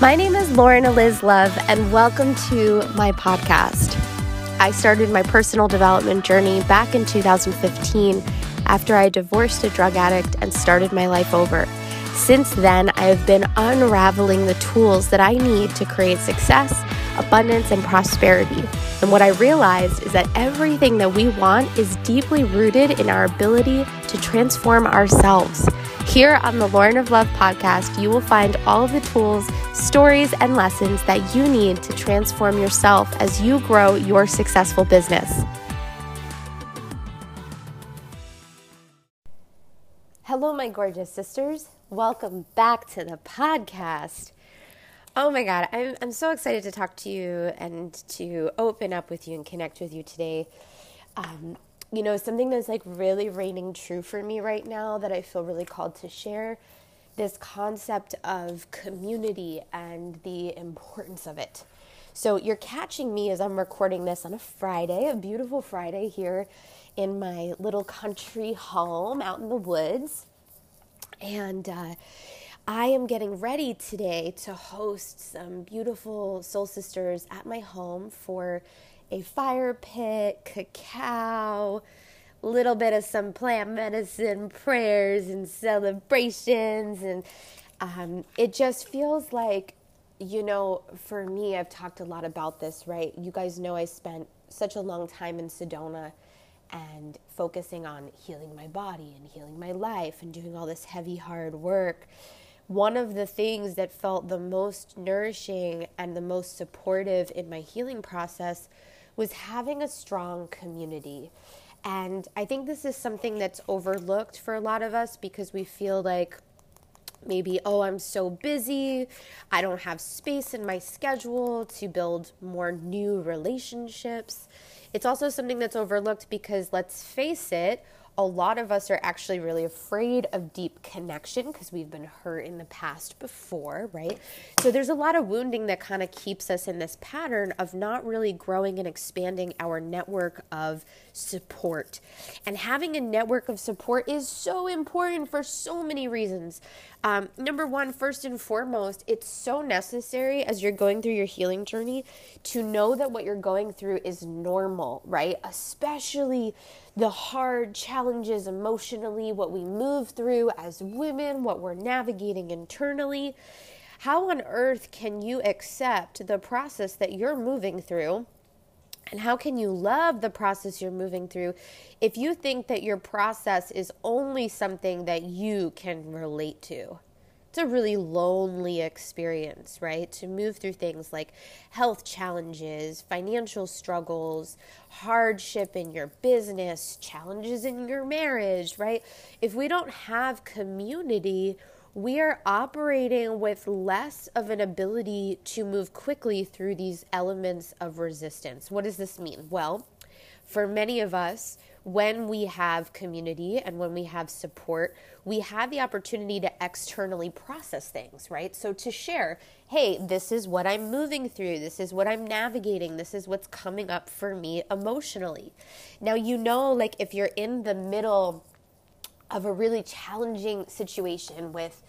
My name is Lauren Eliz Love, and welcome to my podcast. I started my personal development journey back in 2015 after I divorced a drug addict and started my life over. Since then, I have been unraveling the tools that I need to create success, abundance, and prosperity. And what I realized is that everything that we want is deeply rooted in our ability to transform ourselves. Here on the Lauren of Love podcast, you will find all of the tools, stories, and lessons that you need to transform yourself as you grow your successful business. Hello, my gorgeous sisters. Welcome back to the podcast. Oh my God, I'm, I'm so excited to talk to you and to open up with you and connect with you today. Um, you know, something that's like really reigning true for me right now that I feel really called to share this concept of community and the importance of it. So, you're catching me as I'm recording this on a Friday, a beautiful Friday here in my little country home out in the woods. And uh, I am getting ready today to host some beautiful soul sisters at my home for a fire pit, cacao, little bit of some plant medicine, prayers, and celebrations. And um, it just feels like, you know, for me, I've talked a lot about this, right? You guys know I spent such a long time in Sedona and focusing on healing my body and healing my life and doing all this heavy, hard work one of the things that felt the most nourishing and the most supportive in my healing process was having a strong community. And I think this is something that's overlooked for a lot of us because we feel like maybe, oh, I'm so busy, I don't have space in my schedule to build more new relationships. It's also something that's overlooked because, let's face it, a lot of us are actually really afraid of deep connection because we've been hurt in the past before, right? So there's a lot of wounding that kind of keeps us in this pattern of not really growing and expanding our network of support. And having a network of support is so important for so many reasons. Um, number one, first and foremost, it's so necessary as you're going through your healing journey to know that what you're going through is normal, right? Especially the hard challenges emotionally, what we move through as women, what we're navigating internally. How on earth can you accept the process that you're moving through? And how can you love the process you're moving through if you think that your process is only something that you can relate to? it's a really lonely experience, right? To move through things like health challenges, financial struggles, hardship in your business, challenges in your marriage, right? If we don't have community, we are operating with less of an ability to move quickly through these elements of resistance. What does this mean? Well, for many of us, when we have community and when we have support, we have the opportunity to externally process things, right? So to share, hey, this is what I'm moving through, this is what I'm navigating, this is what's coming up for me emotionally. Now, you know, like if you're in the middle of a really challenging situation with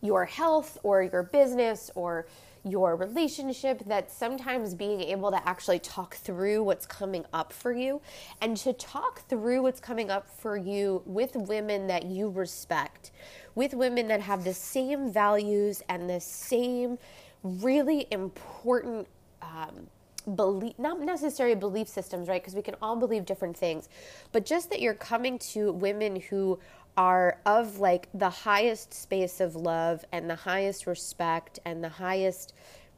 your health or your business or your relationship, that sometimes being able to actually talk through what's coming up for you and to talk through what's coming up for you with women that you respect, with women that have the same values and the same really important. Um, belief not necessarily belief systems right because we can all believe different things but just that you're coming to women who are of like the highest space of love and the highest respect and the highest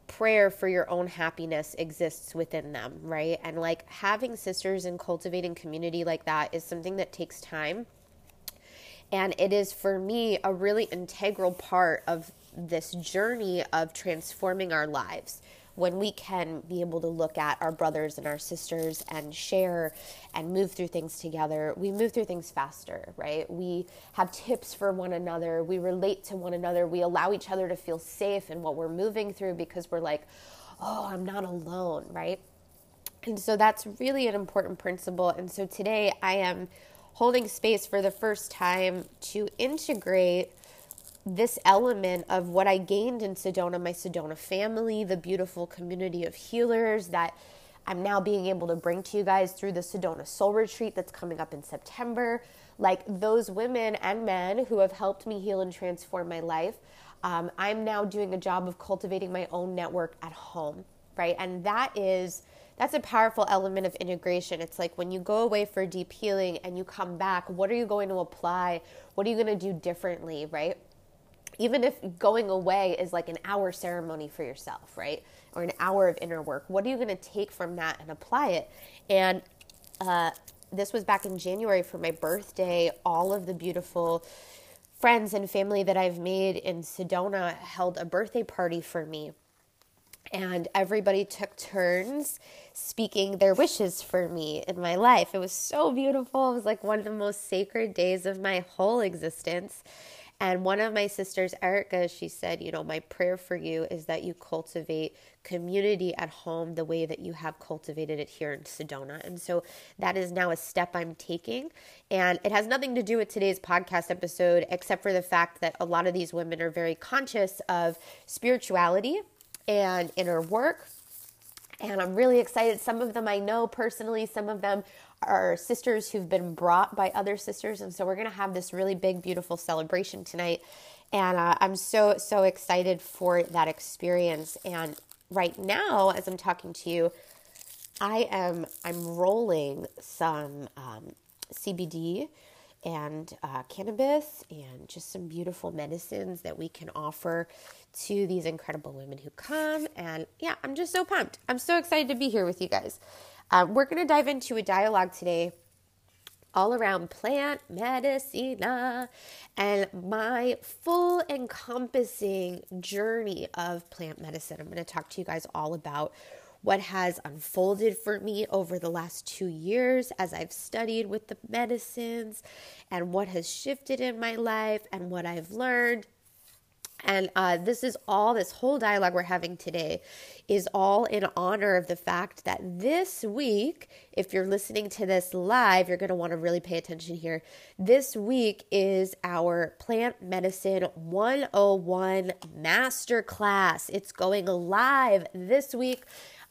prayer for your own happiness exists within them, right? And like having sisters and cultivating community like that is something that takes time. And it is for me a really integral part of this journey of transforming our lives when we can be able to look at our brothers and our sisters and share and move through things together, we move through things faster, right? We have tips for one another, we relate to one another, we allow each other to feel safe in what we're moving through because we're like, oh, I'm not alone, right? And so that's really an important principle. And so today I am holding space for the first time to integrate this element of what I gained in Sedona, my Sedona family, the beautiful community of healers that I'm now being able to bring to you guys through the Sedona Soul Retreat that's coming up in September. Like those women and men who have helped me heal and transform my life, um, I'm now doing a job of cultivating my own network at home, right? And that is that's a powerful element of integration. It's like when you go away for deep healing and you come back, what are you going to apply? What are you going to do differently, right? Even if going away is like an hour ceremony for yourself, right? Or an hour of inner work, what are you going to take from that and apply it? And uh, this was back in January for my birthday. All of the beautiful friends and family that I've made in Sedona held a birthday party for me. And everybody took turns speaking their wishes for me in my life. It was so beautiful. It was like one of the most sacred days of my whole existence. And one of my sisters, Erica, she said, You know, my prayer for you is that you cultivate community at home the way that you have cultivated it here in Sedona. And so that is now a step I'm taking. And it has nothing to do with today's podcast episode, except for the fact that a lot of these women are very conscious of spirituality and inner work. And I'm really excited. Some of them I know personally, some of them are sisters who've been brought by other sisters. And so we're going to have this really big, beautiful celebration tonight. And uh, I'm so, so excited for that experience. And right now, as I'm talking to you, I am I'm rolling some um, CBD and uh, cannabis and just some beautiful medicines that we can offer to these incredible women who come. And yeah, I'm just so pumped. I'm so excited to be here with you guys. Uh, we're going to dive into a dialogue today all around plant medicine and my full encompassing journey of plant medicine. I'm going to talk to you guys all about what has unfolded for me over the last two years as I've studied with the medicines and what has shifted in my life and what I've learned and uh, this is all, this whole dialogue we're having today is all in honor of the fact that this week, if you're listening to this live, you're going to want to really pay attention here. This week is our Plant Medicine 101 Masterclass. It's going live this week.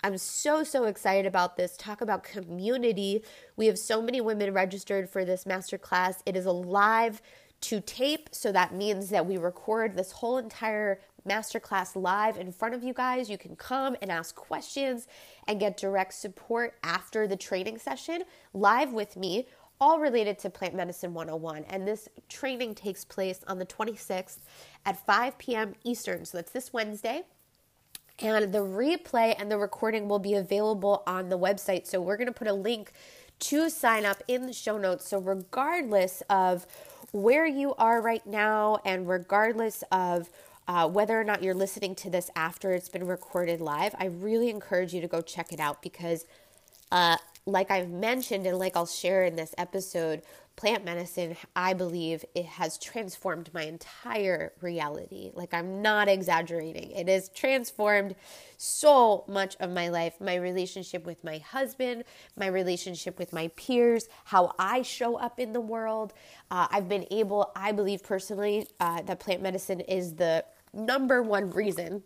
I'm so, so excited about this. Talk about community. We have so many women registered for this masterclass. It is a live to tape. So that means that we record this whole entire masterclass live in front of you guys. You can come and ask questions and get direct support after the training session live with me, all related to Plant Medicine 101. And this training takes place on the 26th at 5 p.m. Eastern. So that's this Wednesday. And the replay and the recording will be available on the website. So we're going to put a link to sign up in the show notes. So, regardless of where you are right now, and regardless of uh, whether or not you're listening to this after it's been recorded live, I really encourage you to go check it out because, uh, like I've mentioned, and like I'll share in this episode, plant medicine, I believe it has transformed my entire reality. Like, I'm not exaggerating. It has transformed so much of my life my relationship with my husband, my relationship with my peers, how I show up in the world. Uh, I've been able, I believe personally, uh, that plant medicine is the number one reason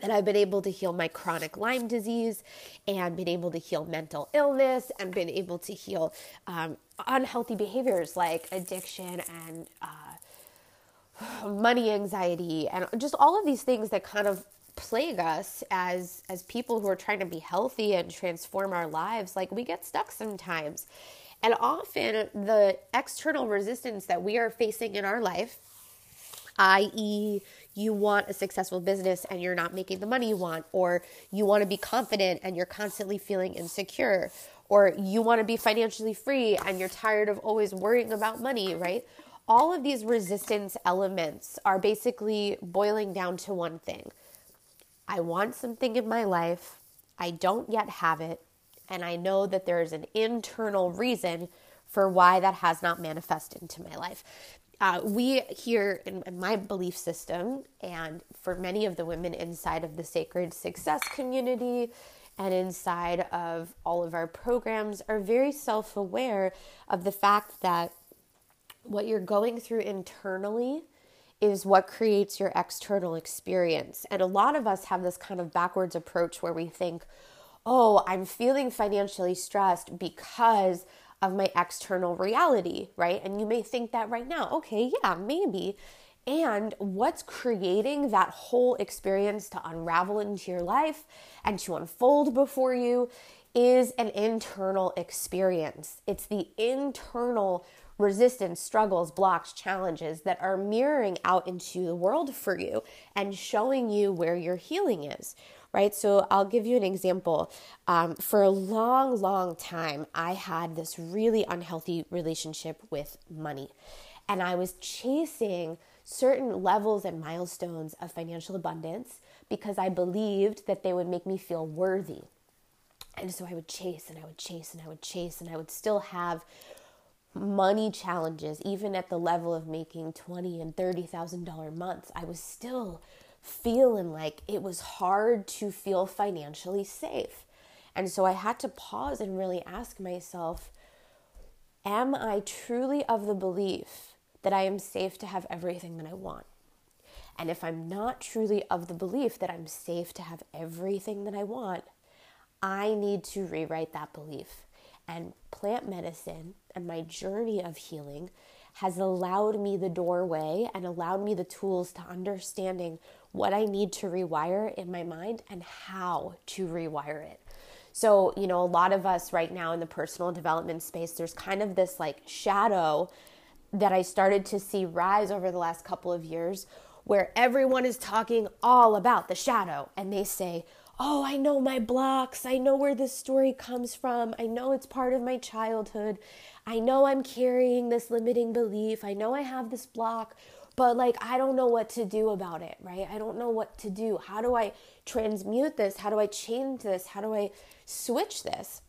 that I've been able to heal my chronic Lyme disease and been able to heal mental illness and been able to heal um, unhealthy behaviors like addiction and uh, money anxiety and just all of these things that kind of plague us as as people who are trying to be healthy and transform our lives. Like we get stuck sometimes. And often the external resistance that we are facing in our life i.e you want a successful business and you're not making the money you want, or you want to be confident and you're constantly feeling insecure, or you want to be financially free and you're tired of always worrying about money, right? All of these resistance elements are basically boiling down to one thing. I want something in my life, I don't yet have it, and I know that there is an internal reason for why that has not manifested into my life uh, we here in, in, my belief system, and for many of the women inside of the sacred success community and inside of all of our programs, are very self aware of the fact that what you're going through internally is what creates your external experience. And a lot of us have this kind of backwards approach where we think, oh, I'm feeling financially stressed because of my external reality, right? And you may think that right now, okay, yeah, maybe. And what's creating that whole experience to unravel into your life and to unfold before you is an internal experience. It's the internal resistance, struggles, blocks, challenges that are mirroring out into the world for you and showing you where your healing is, right? So I'll give you an example. Um, for a long, long time, I had this really unhealthy relationship with money, and I was chasing certain levels and milestones of financial abundance because I believed that they would make me feel worthy. And so I would chase and I would chase and I would chase and I would still have money challenges, even at the level of making twenty and thirty thousand dollar months, I was still feeling like it was hard to feel financially safe. And so I had to pause and really ask myself, am I truly of the belief that I am safe to have everything that I want? And if I'm not truly of the belief that I'm safe to have everything that I want, I need to rewrite that belief. And plant medicine and my journey of healing has allowed me the doorway and allowed me the tools to understanding what I need to rewire in my mind and how to rewire it. So, you know, a lot of us right now in the personal development space, there's kind of this like shadow that I started to see rise over the last couple of years where everyone is talking all about the shadow and they say, oh, I know my blocks. I know where this story comes from. I know it's part of my childhood. I know I'm carrying this limiting belief. I know I have this block, but like I don't know what to do about it, right? I don't know what to do. How do I transmute this? How do I change this? How do I switch this?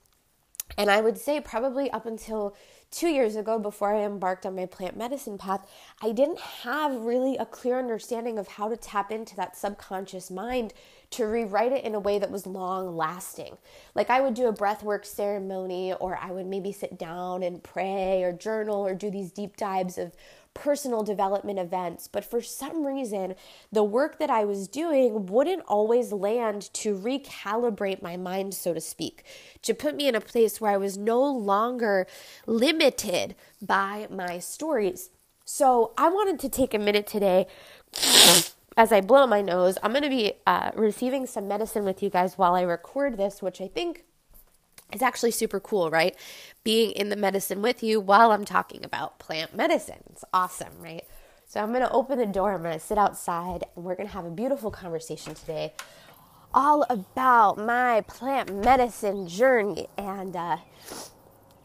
And I would say, probably up until two years ago, before I embarked on my plant medicine path, I didn't have really a clear understanding of how to tap into that subconscious mind to rewrite it in a way that was long lasting. Like I would do a breathwork ceremony, or I would maybe sit down and pray or journal or do these deep dives of personal development events, but for some reason, the work that I was doing wouldn't always land to recalibrate my mind, so to speak, to put me in a place where I was no longer limited by my stories. So I wanted to take a minute today. As I blow my nose, I'm going to be uh, receiving some medicine with you guys while I record this, which I think is actually super cool, right? Being in the medicine with you while I'm talking about plant medicine. It's awesome, right? So I'm going to open the door, I'm going to sit outside, and we're going to have a beautiful conversation today all about my plant medicine journey. And uh,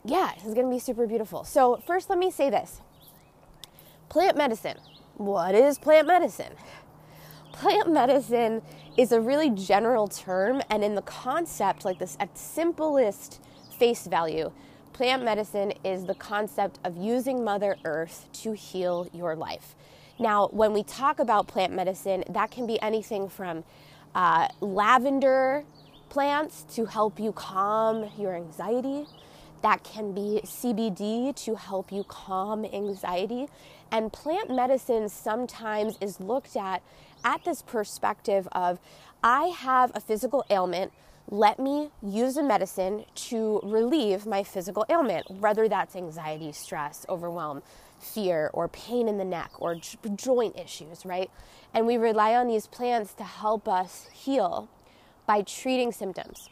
yeah, it's going to be super beautiful. So, first, let me say this plant medicine. What is plant medicine? Plant medicine is a really general term, and in the concept, like this at simplest face value, plant medicine is the concept of using Mother Earth to heal your life. Now, when we talk about plant medicine, that can be anything from uh, lavender plants to help you calm your anxiety. That can be CBD to help you calm anxiety. And plant medicine sometimes is looked at at this perspective of I have a physical ailment. Let me use a medicine to relieve my physical ailment, whether that's anxiety, stress, overwhelm, fear, or pain in the neck, or joint issues, right? And we rely on these plants to help us heal by treating symptoms.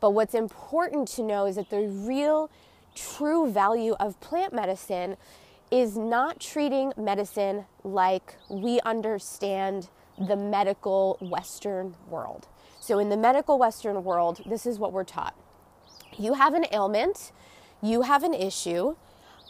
But what's important to know is that the real, true value of plant medicine is not treating medicine like we understand the medical Western world. So, in the medical Western world, this is what we're taught you have an ailment, you have an issue.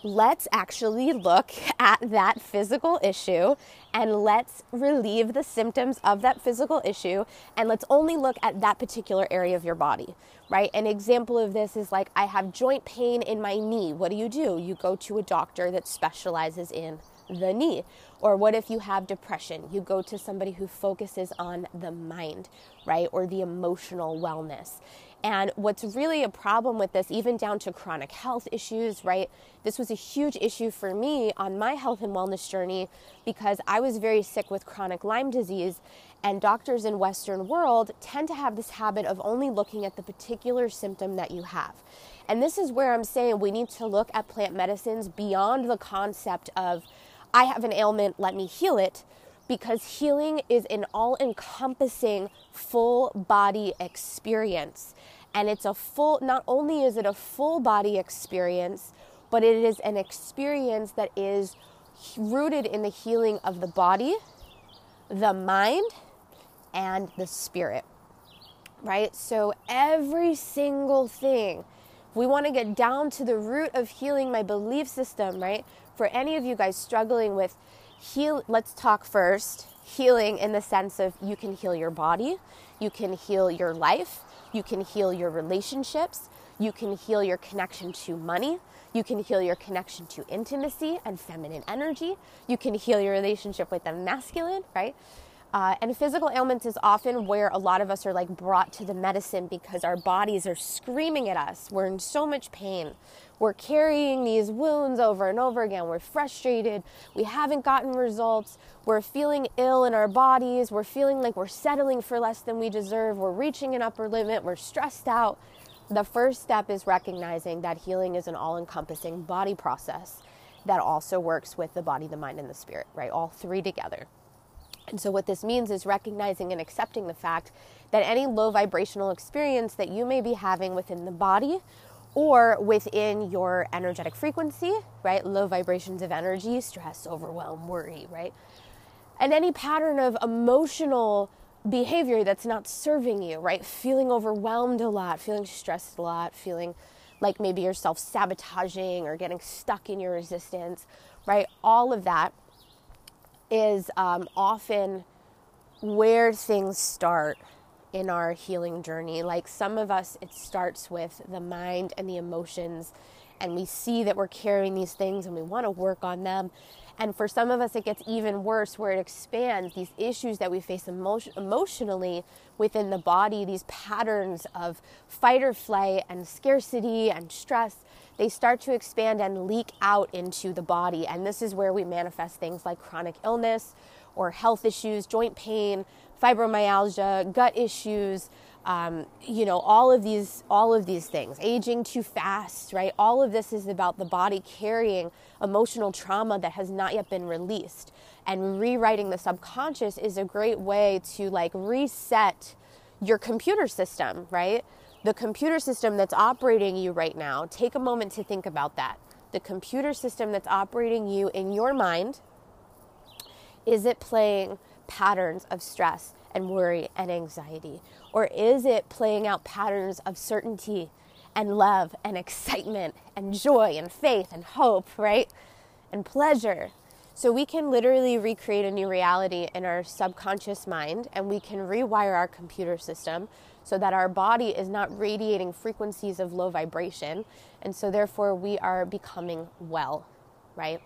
Let's actually look at that physical issue and let's relieve the symptoms of that physical issue and let's only look at that particular area of your body, right? An example of this is like, I have joint pain in my knee. What do you do? You go to a doctor that specializes in the knee? Or what if you have depression? You go to somebody who focuses on the mind, right? Or the emotional wellness. And what's really a problem with this, even down to chronic health issues, right? This was a huge issue for me on my health and wellness journey because I was very sick with chronic Lyme disease. And doctors in Western world tend to have this habit of only looking at the particular symptom that you have. And this is where I'm saying we need to look at plant medicines beyond the concept of, I have an ailment, let me heal it, because healing is an all encompassing full body experience. And it's a full, not only is it a full body experience, but it is an experience that is rooted in the healing of the body, the mind, and the spirit. Right? So every single thing, we want to get down to the root of healing my belief system, right? For any of you guys struggling with heal, let's talk first healing in the sense of you can heal your body, you can heal your life, you can heal your relationships. You can heal your connection to money. You can heal your connection to intimacy and feminine energy. You can heal your relationship with the masculine, right? Uh, and physical ailments is often where a lot of us are like brought to the medicine because our bodies are screaming at us. We're in so much pain. We're carrying these wounds over and over again. We're frustrated. We haven't gotten results. We're feeling ill in our bodies. We're feeling like we're settling for less than we deserve. We're reaching an upper limit. We're stressed out. The first step is recognizing that healing is an all encompassing body process that also works with the body, the mind, and the spirit, right? All three together. And so, what this means is recognizing and accepting the fact that any low vibrational experience that you may be having within the body or within your energetic frequency, right? Low vibrations of energy, stress, overwhelm, worry, right? And any pattern of emotional behavior that's not serving you, right? Feeling overwhelmed a lot, feeling stressed a lot, feeling like maybe you're self sabotaging or getting stuck in your resistance, right? All of that is um, often where things start in our healing journey. Like some of us, it starts with the mind and the emotions, and we see that we're carrying these things and we want to work on them. And for some of us, it gets even worse where it expands these issues that we face emotion- emotionally within the body, these patterns of fight or flight and scarcity and stress. They start to expand and leak out into the body. And this is where we manifest things like chronic illness or health issues, joint pain, fibromyalgia, gut issues, um, you know, all of these, all of these things, aging too fast, right? All of this is about the body carrying emotional trauma that has not yet been released. And rewriting the subconscious is a great way to like reset your computer system, right? The computer system that's operating you right now, take a moment to think about that. The computer system that's operating you in your mind, is it playing patterns of stress and worry and anxiety? Or is it playing out patterns of certainty and love and excitement and joy and faith and hope, right? And pleasure. So we can literally recreate a new reality in our subconscious mind and we can rewire our computer system so that our body is not radiating frequencies of low vibration. And so therefore we are becoming well, right?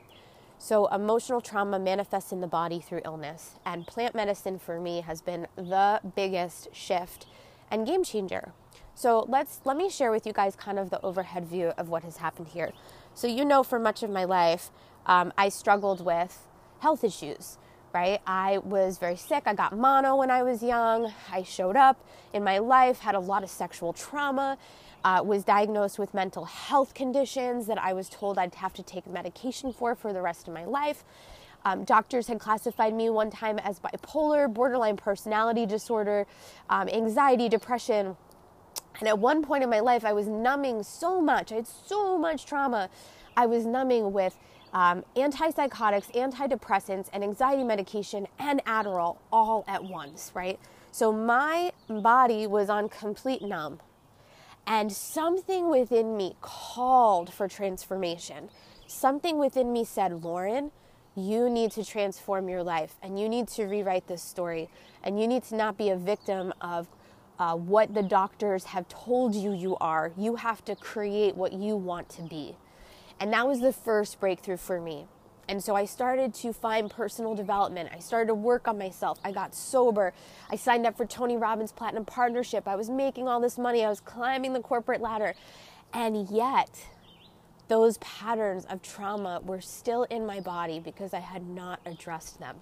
So, emotional trauma manifests in the body through illness, and plant medicine for me has been the biggest shift and game changer. So, let's let me share with you guys kind of the overhead view of what has happened here. So, you know, for much of my life, um, I struggled with health issues, right? I was very sick. I got mono when I was young. I showed up in my life, had a lot of sexual trauma, uh, was diagnosed with mental health conditions that I was told I'd have to take medication for for the rest of my life. Um, doctors had classified me one time as bipolar, borderline personality disorder, um, anxiety, depression. And at one point in my life, I was numbing so much. I had so much trauma. I was numbing with um, antipsychotics, antidepressants, and anxiety medication and Adderall all at once, right? So my body was on complete numb. And something within me called for transformation. Something within me said, Lauren, you need to transform your life and you need to rewrite this story. And you need to not be a victim of uh, what the doctors have told you you are. You have to create what you want to be. And that was the first breakthrough for me. And so I started to find personal development. I started to work on myself. I got sober. I signed up for Tony Robbins Platinum Partnership. I was making all this money. I was climbing the corporate ladder. And yet, those patterns of trauma were still in my body because I had not addressed them.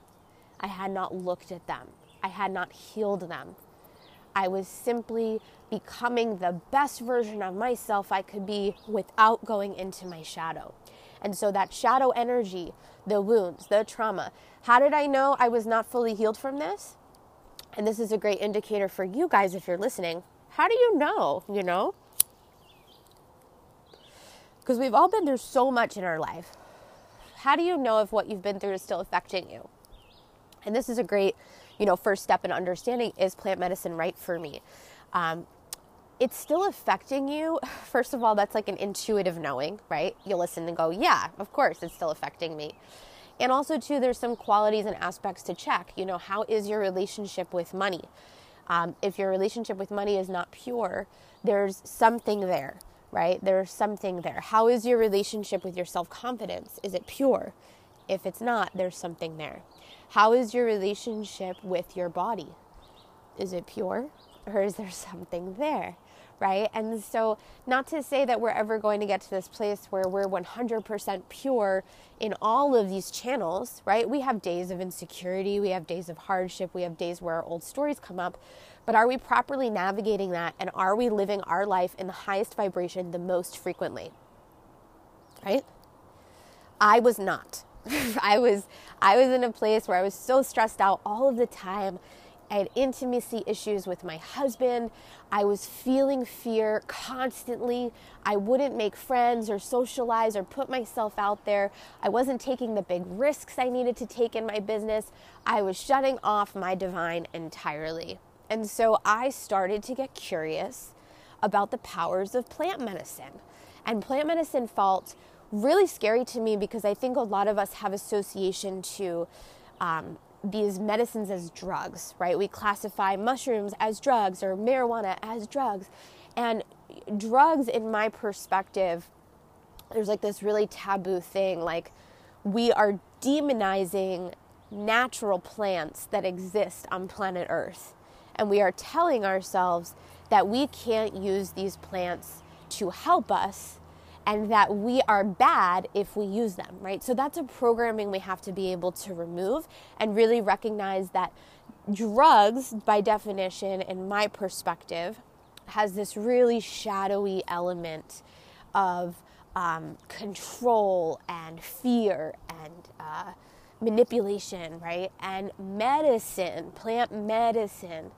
I had not looked at them. I had not healed them. I was simply becoming the best version of myself I could be without going into my shadow. And so that shadow energy, the wounds, the trauma. How did I know I was not fully healed from this? And this is a great indicator for you guys if you're listening. How do you know, you know? Because we've all been through so much in our life. How do you know if what you've been through is still affecting you? And this is a great, you know, first step in understanding is plant medicine right for me? Um, it's still affecting you. First of all, that's like an intuitive knowing, right? You listen and go, yeah, of course, it's still affecting me. And also, too, there's some qualities and aspects to check. You know, how is your relationship with money? Um, if your relationship with money is not pure, there's something there, right? There's something there. How is your relationship with your self confidence? Is it pure? If it's not, there's something there. How is your relationship with your body? Is it pure or is there something there? right? And so, not to say that we're ever going to get to this place where we're 100% pure in all of these channels, right? We have days of insecurity, we have days of hardship, we have days where our old stories come up. But are we properly navigating that and are we living our life in the highest vibration the most frequently? Right? I was not. I was I was in a place where I was so stressed out all of the time I had intimacy issues with my husband. I was feeling fear constantly. I wouldn't make friends or socialize or put myself out there. I wasn't taking the big risks I needed to take in my business. I was shutting off my divine entirely. And so I started to get curious about the powers of plant medicine. And plant medicine felt really scary to me because I think a lot of us have association to um, these medicines as drugs, right? We classify mushrooms as drugs or marijuana as drugs. And drugs, in my perspective, there's like this really taboo thing. Like, we are demonizing natural plants that exist on planet Earth. And we are telling ourselves that we can't use these plants to help us and that we are bad if we use them, right? So that's a programming we have to be able to remove and really recognize that drugs, by definition, in my perspective, has this really shadowy element of um, control and fear and uh, manipulation, right? And medicine, plant medicine,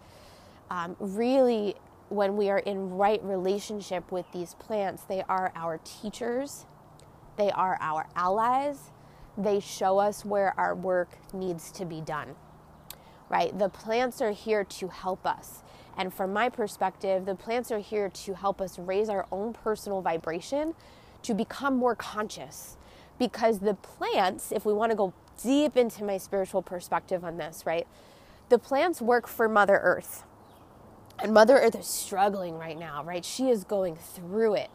um, really when we are in right relationship with these plants, they are our teachers, they are our allies, they show us where our work needs to be done. Right? The plants are here to help us. And from my perspective, the plants are here to help us raise our own personal vibration to become more conscious. Because the plants, if we want to go deep into my spiritual perspective on this, right? The plants work for Mother Earth and Mother Earth is struggling right now, right? She is going through it.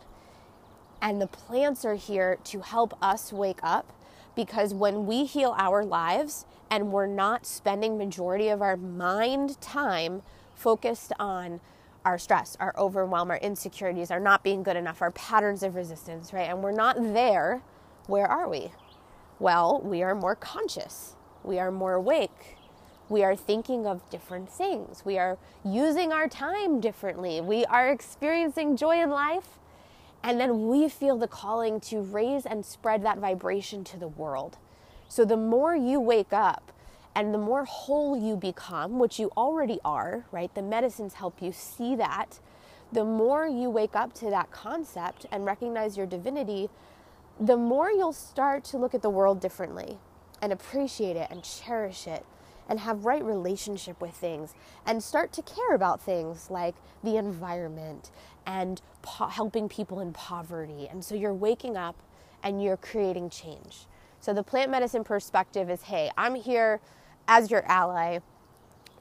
And the plants are here to help us wake up because when we heal our lives and we're not spending majority of our mind time focused on our stress, our overwhelm, our insecurities, our not being good enough, our patterns of resistance, right? And we're not there, where are we? Well, we are more conscious. We are more awake we are thinking of different things. We are using our time differently. We are experiencing joy in life. And then we feel the calling to raise and spread that vibration to the world. So the more you wake up and the more whole you become, which you already are, right? The medicines help you see that. The more you wake up to that concept and recognize your divinity, the more you'll start to look at the world differently and appreciate it and cherish it and have right relationship with things and start to care about things like the environment and po- helping people in poverty. And so you're waking up and you're creating change. So the plant medicine perspective is hey, I'm here as your ally.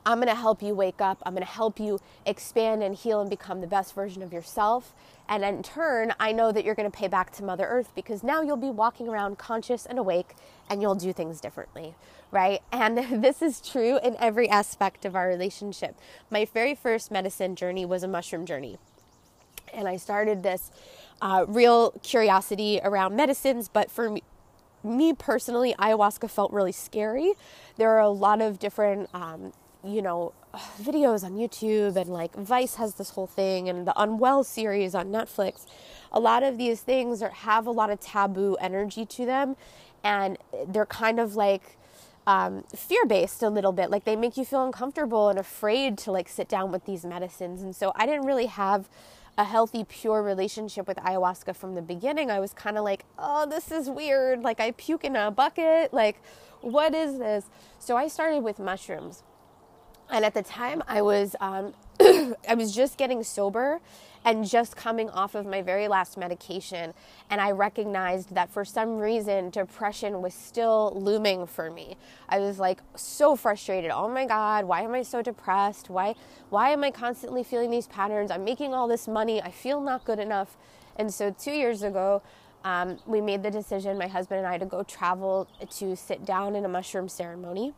I'm going to help you wake up. I'm going to help you expand and heal and become the best version of yourself. And in turn, I know that you're going to pay back to Mother Earth because now you'll be walking around conscious and awake and you'll do things differently, right? And this is true in every aspect of our relationship. My very first medicine journey was a mushroom journey. And I started this uh, real curiosity around medicines, but for me, me personally, ayahuasca felt really scary. There are a lot of different um, you know, videos on YouTube and like Vice has this whole thing and the Unwell series on Netflix. A lot of these things are, have a lot of taboo energy to them and they're kind of like um, fear based a little bit. Like they make you feel uncomfortable and afraid to like sit down with these medicines. And so I didn't really have a healthy, pure relationship with ayahuasca from the beginning. I was kind of like, oh, this is weird. Like I puke in a bucket. Like, what is this? So I started with mushrooms and at the time i was um, i was just getting sober and just coming off of my very last medication. And i recognized that for some reason depression was still looming for me. I was like so frustrated. Oh my god why am i so depressed? Why why am i constantly feeling these patterns? I'm making all this money. I feel not good enough. And so 2 years ago um, we made the decision my husband and i to go travel to sit down in a mushroom ceremony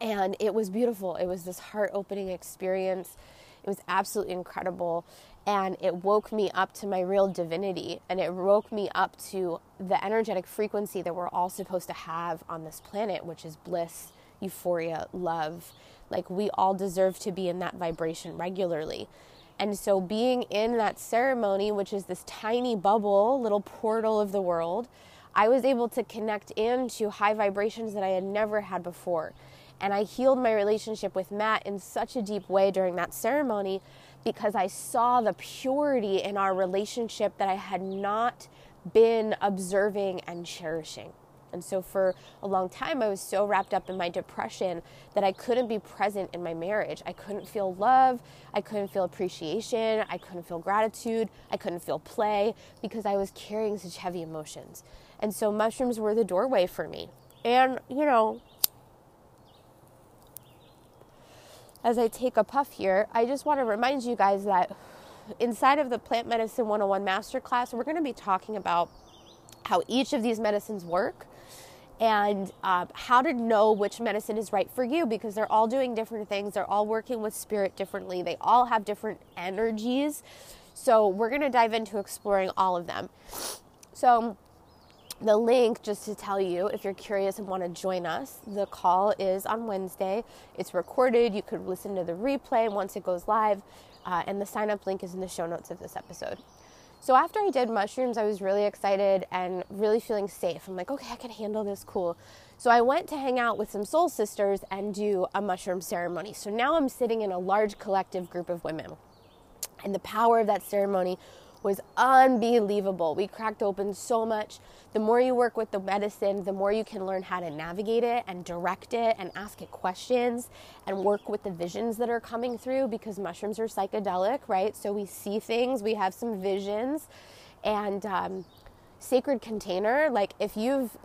and it was beautiful. It was this heart opening experience. It was absolutely incredible. And it woke me up to my real divinity. And it woke me up to the energetic frequency that we're all supposed to have on this planet, which is bliss, euphoria, love. Like we all deserve to be in that vibration regularly. And so, being in that ceremony, which is this tiny bubble, little portal of the world, I was able to connect into high vibrations that I had never had before. And I healed my relationship with Matt in such a deep way during that ceremony because I saw the purity in our relationship that I had not been observing and cherishing. And so, for a long time, I was so wrapped up in my depression that I couldn't be present in my marriage. I couldn't feel love. I couldn't feel appreciation. I couldn't feel gratitude. I couldn't feel play because I was carrying such heavy emotions. And so, mushrooms were the doorway for me. And, you know, as I take a puff here, I just want to remind you guys that inside of the Plant Medicine 101 Masterclass, we're going to be talking about how each of these medicines work and uh, how to know which medicine is right for you because they're all doing different things. They're all working with spirit differently. They all have different energies. So, we're going to dive into exploring all of them. So, the link, just to tell you, if you're curious and want to join us, the call is on Wednesday. It's recorded. You could listen to the replay once it goes live, uh, and the sign up link is in the show notes of this episode. So, after I did mushrooms, I was really excited and really feeling safe. I'm like, okay, I can handle this cool. So, I went to hang out with some soul sisters and do a mushroom ceremony. So, now I'm sitting in a large collective group of women. And the power of that ceremony was unbelievable. We cracked open so much. The more you work with the medicine, the more you can learn how to navigate it and direct it and ask it questions and work with the visions that are coming through because mushrooms are psychedelic, right? So we see things, we have some visions. And um, sacred container, like if you've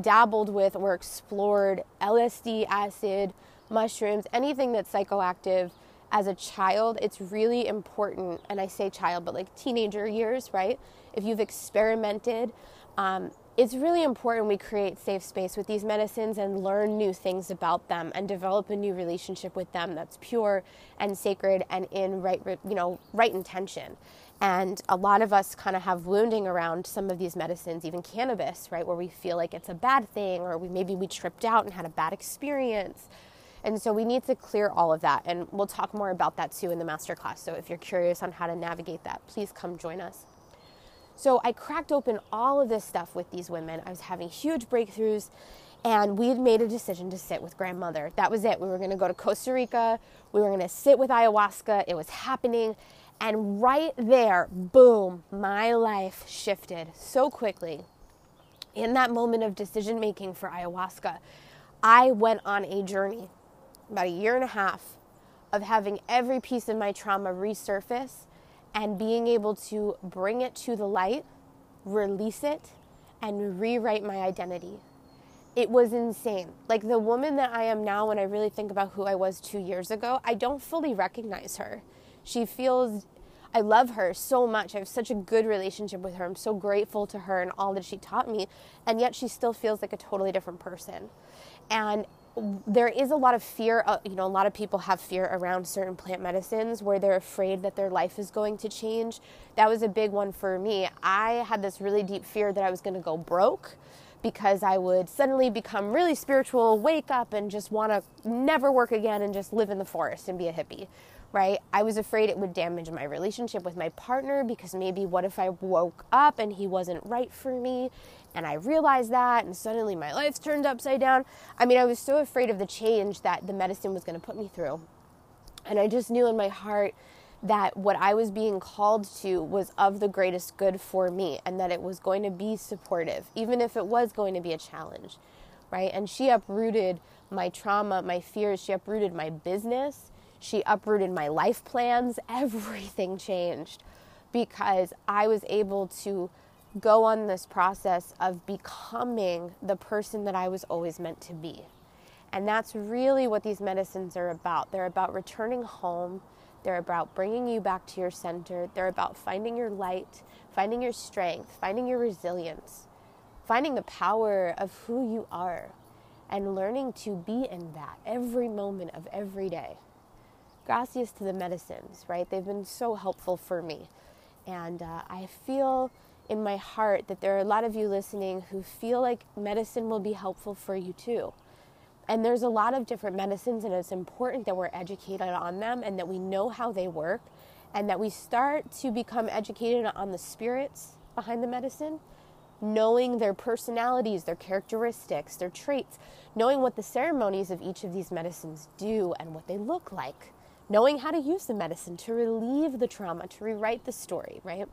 dabbled with or explored LSD, acid, mushrooms, anything that's psychoactive, as a child, it's really important, and I say child, but like teenager years, right? If you've experimented, um, it's really important we create safe space with these medicines and learn new things about them and develop a new relationship with them that's pure and sacred and in right, you know, right intention. And a lot of us kind of have wounding around some of these medicines, even cannabis, right, where we feel like it's a bad thing or we maybe we tripped out and had a bad experience and so we need to clear all of that. And we'll talk more about that too in the masterclass. So if you're curious on how to navigate that, please come join us. So I cracked open all of this stuff with these women. I was having huge breakthroughs. And we had made a decision to sit with grandmother. That was it. We were going to go to Costa Rica. We were going to sit with ayahuasca. It was happening. And right there, boom, my life shifted so quickly. In that moment of decision making for ayahuasca, I went on a journey about a year and a half of having every piece of my trauma resurface and being able to bring it to the light, release it, and rewrite my identity. it was insane. Like the woman that I am now, when I really think about who I was two years ago, I don't fully recognize her. She feels, I love her so much. I have such a good relationship with her. I'm so grateful to her and all that she taught me. And yet she still feels like a totally different person. And there is a lot of fear. Uh, you know, a lot of people have fear around certain plant medicines where they're afraid that their life is going to change. That was a big one for me. I had this really deep fear that I was going to go broke because I would suddenly become really spiritual, wake up and just want to never work again and just live in the forest and be a hippie, right? I was afraid it would damage my relationship with my partner because maybe what if I woke up and he wasn't right for me and I realized that and suddenly my life's turned upside down. I mean, I was so afraid of the change that the medicine was going to put me through. And I just knew in my heart that what I was being called to was of the greatest good for me and that it was going to be supportive, even if it was going to be a challenge, right? And she uprooted my trauma, my fears, she uprooted my business, she uprooted my life plans. Everything changed because I was able to go on this process of becoming the person that I was always meant to be. And that's really what these medicines are about. They're about returning home they're about bringing you back to your center. They're about finding your light, finding your strength, finding your resilience, finding the power of who you are, and learning to be in that every moment of every day. Gracias to the medicines, right? They've been so helpful for me. And uh, I feel in my heart that there are a lot of you listening who feel like medicine will be helpful for you too. And there's a lot of different medicines, and it's important that we're educated on them and that we know how they work and that we start to become educated on the spirits behind the medicine, knowing their personalities, their characteristics, their traits, knowing what the ceremonies of each of these medicines do and what they look like, knowing how to use the medicine to relieve the trauma, to rewrite the story, right?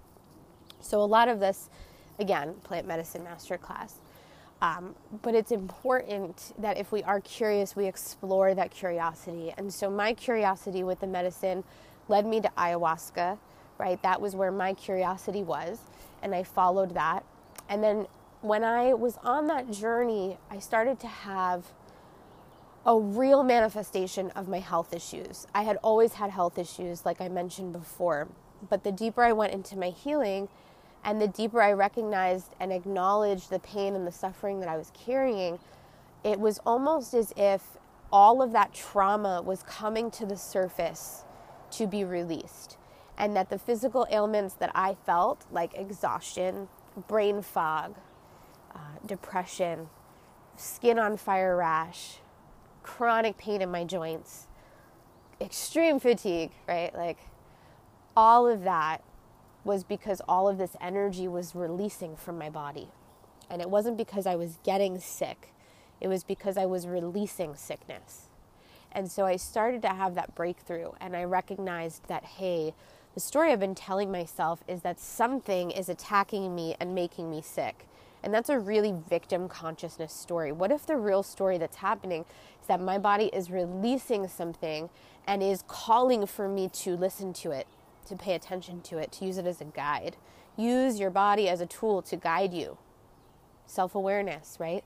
So, a lot of this, again, plant medicine masterclass. Um, but it's important that if we are curious, we explore that curiosity. And so my curiosity with the medicine led me to ayahuasca, right? That was where my curiosity was. And I followed that. And then when I was on that journey, I started to have a real manifestation of my health issues. I had always had health issues, like I mentioned before. But the deeper I went into my healing, and the deeper I recognized and acknowledged the pain and the suffering that I was carrying, it was almost as if all of that trauma was coming to the surface to be released. And that the physical ailments that I felt, like exhaustion, brain fog, uh, depression, skin on fire rash, chronic pain in my joints, extreme fatigue, right? Like all of that was because all of this energy was releasing from my body. And it wasn't because I was getting sick, it was because I was releasing sickness. And so I started to have that breakthrough, and I recognized that, hey, the story I've been telling myself is that something is attacking me and making me sick. And that's a really victim consciousness story. What if the real story that's happening is that my body is releasing something and is calling for me to listen to it, to pay attention to it, to use it as a guide. Use your body as a tool to guide you. Self awareness, right?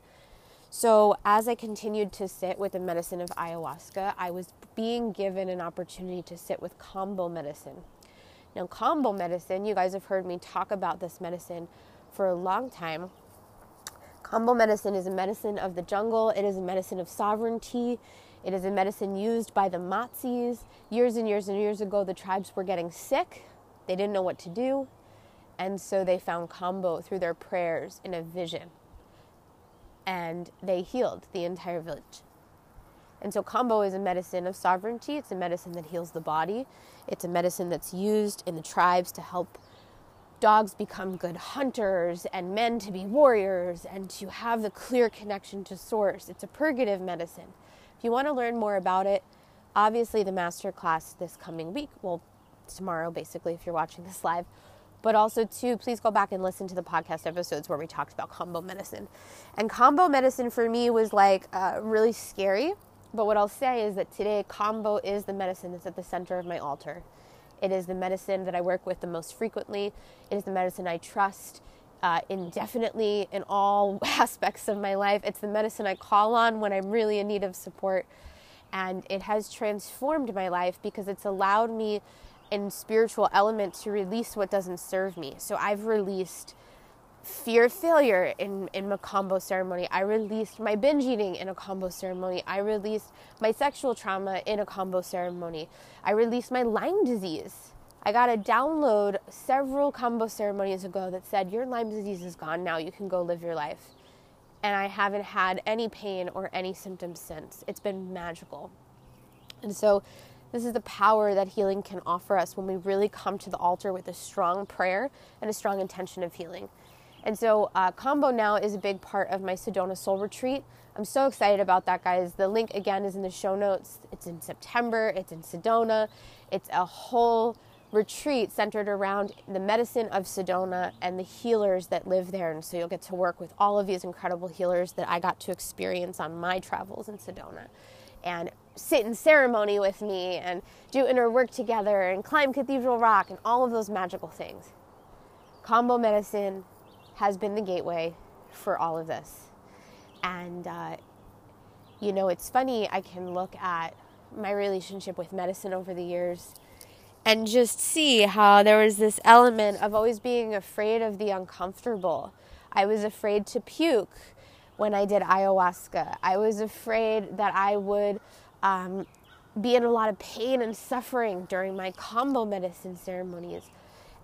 So, as I continued to sit with the medicine of ayahuasca, I was being given an opportunity to sit with Kambo medicine. Now, Kambo medicine, you guys have heard me talk about this medicine for a long time. Kambo medicine is a medicine of the jungle, it is a medicine of sovereignty, it is a medicine used by the Matsés. Years and years and years ago, the tribes were getting sick. They didn't know what to do. And so they found Kambo through their prayers in a vision. And they healed the entire village. And so Kambo is a medicine of sovereignty. It's a medicine that heals the body. It's a medicine that's used in the tribes to help dogs become good hunters and men to be warriors and to have the clear connection to source. It's a purgative medicine. If you want to learn more about it, obviously the master class this coming week, well, tomorrow basically, if you're watching this live, but also too, please go back and listen to the podcast episodes where we talked about Kambo medicine. And Kambo medicine for me was like uh, really scary. But what I'll say is that today, Kambo is the medicine that's at the center of my altar. It is the medicine that I work with the most frequently. It is the medicine I trust uh, indefinitely in all aspects of my life. It's the medicine I call on when I'm really in need of support. And it has transformed my life because it's allowed me in spiritual element to release what doesn't serve me. So I've released fear of failure in, in a Kambo ceremony. I released my binge eating in a Kambo ceremony. I released my sexual trauma in a Kambo ceremony. I released my Lyme disease. I got a download several Kambo ceremonies ago that said, Your Lyme disease is gone now. You can go live your life. And I haven't had any pain or any symptoms since. It's been magical. And so, this is the power that healing can offer us when we really come to the altar with a strong prayer and a strong intention of healing. And so, uh, Kambo now is a big part of my Sedona Soul Retreat. I'm so excited about that, guys. The link again is in the show notes. It's in September, it's in Sedona. It's a whole retreat centered around the medicine of Sedona and the healers that live there. And so, you'll get to work with all of these incredible healers that I got to experience on my travels in Sedona. And sit in ceremony with me and do inner work together and climb Cathedral Rock and all of those magical things. Kambo medicine has been the gateway for all of this. And, uh, you know, it's funny, I can look at my relationship with medicine over the years and just see how there was this element of always being afraid of the uncomfortable. I was afraid to puke when I did ayahuasca. I was afraid that I would um, be in a lot of pain and suffering during my Kambo medicine ceremonies.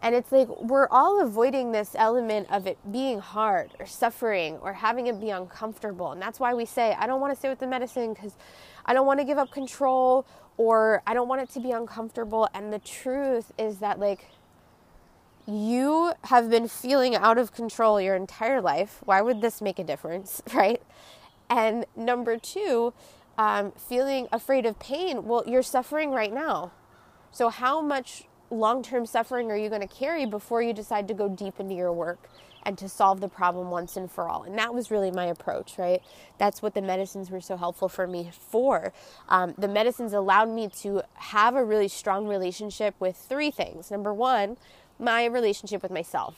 And it's like we're all avoiding this element of it being hard or suffering or having it be uncomfortable. And that's why we say, I don't want to stay with the medicine because I don't want to give up control or I don't want it to be uncomfortable. And the truth is that, like, you have been feeling out of control your entire life. Why would this make a difference, right? And number two, um, feeling afraid of pain. Well, you're suffering right now. So, how much long term suffering are you going to carry before you decide to go deep into your work and to solve the problem once and for all? And that was really my approach, right? That's what the medicines were so helpful for me for. Um, the medicines allowed me to have a really strong relationship with three things. Number one, my relationship with myself.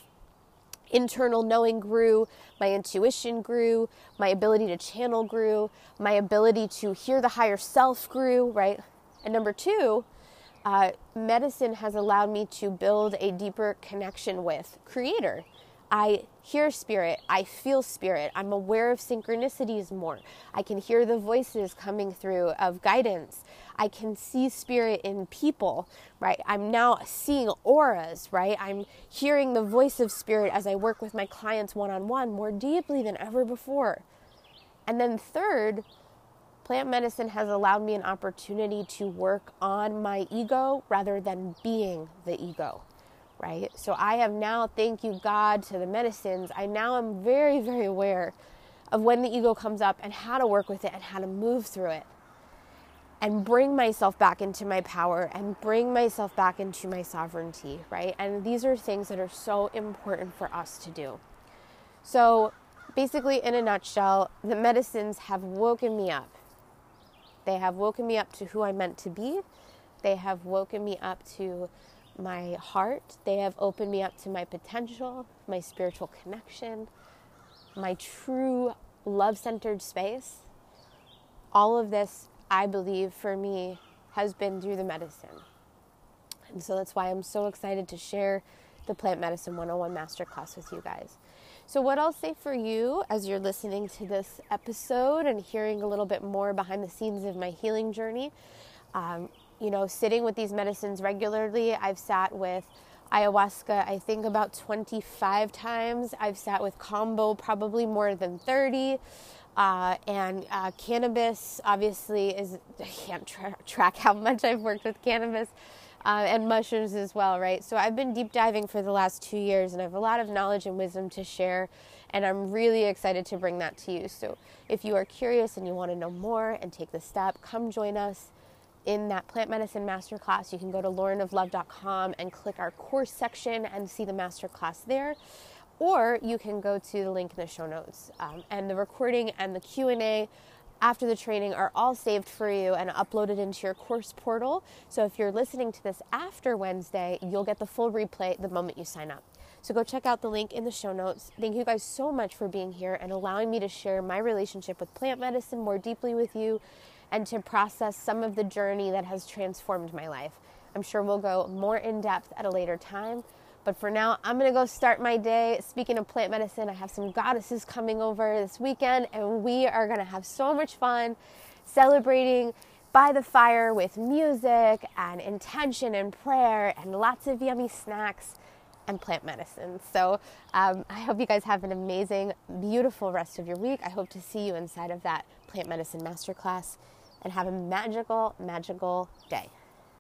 Internal knowing grew, my intuition grew, my ability to channel grew, my ability to hear the higher self grew, right? And number two, uh, medicine has allowed me to build a deeper connection with Creator. I hear spirit, I feel spirit, I'm aware of synchronicities more. I can hear the voices coming through of guidance. I can see spirit in people, right? I'm now seeing auras, right? I'm hearing the voice of spirit as I work with my clients one on one more deeply than ever before. And then, third, plant medicine has allowed me an opportunity to work on my ego rather than being the ego, right? So I have now, thank you God to the medicines, I now am very, very aware of when the ego comes up and how to work with it and how to move through it and bring myself back into my power and bring myself back into my sovereignty, right? And these are things that are so important for us to do. So, basically, in a nutshell, the medicines have woken me up they have woken me up to who I'm meant to be. They have woken me up to my heart. They have opened me up to my potential, my spiritual connection, my true love centered space. All of this, I believe, for me, has been through the medicine. And so that's why I'm so excited to share the Plant Medicine 101 Masterclass with you guys. So, what I'll say for you as you're listening to this episode and hearing a little bit more behind the scenes of my healing journey, um, you know, sitting with these medicines regularly, I've sat with ayahuasca, I think about 25 times. I've sat with Kambo probably more than 30. Uh, and uh, cannabis obviously is, I can't tra- track how much I've worked with cannabis uh, and mushrooms as well, right? So I've been deep diving for the last two years and I have a lot of knowledge and wisdom to share. And I'm really excited to bring that to you. So if you are curious and you want to know more and take the step, come join us in that plant medicine masterclass. You can go to laurenoflove.com and click our course section and see the masterclass there. Or you can go to the link in the show notes. Um, and the recording and the Q&A after the training are all saved for you and uploaded into your course portal. So if you're listening to this after Wednesday, you'll get the full replay the moment you sign up. So go check out the link in the show notes. Thank you guys so much for being here and allowing me to share my relationship with plant medicine more deeply with you and to process some of the journey that has transformed my life. I'm sure we'll go more in depth at a later time. But for now, I'm to go start my day. Speaking of plant medicine, I have some goddesses coming over this weekend, and we are to have so much fun celebrating by the fire with music and intention and prayer and lots of yummy snacks and plant medicine. So um, I hope you guys have an amazing, beautiful rest of your week. I hope to see you inside of that plant medicine masterclass and have a magical, magical day.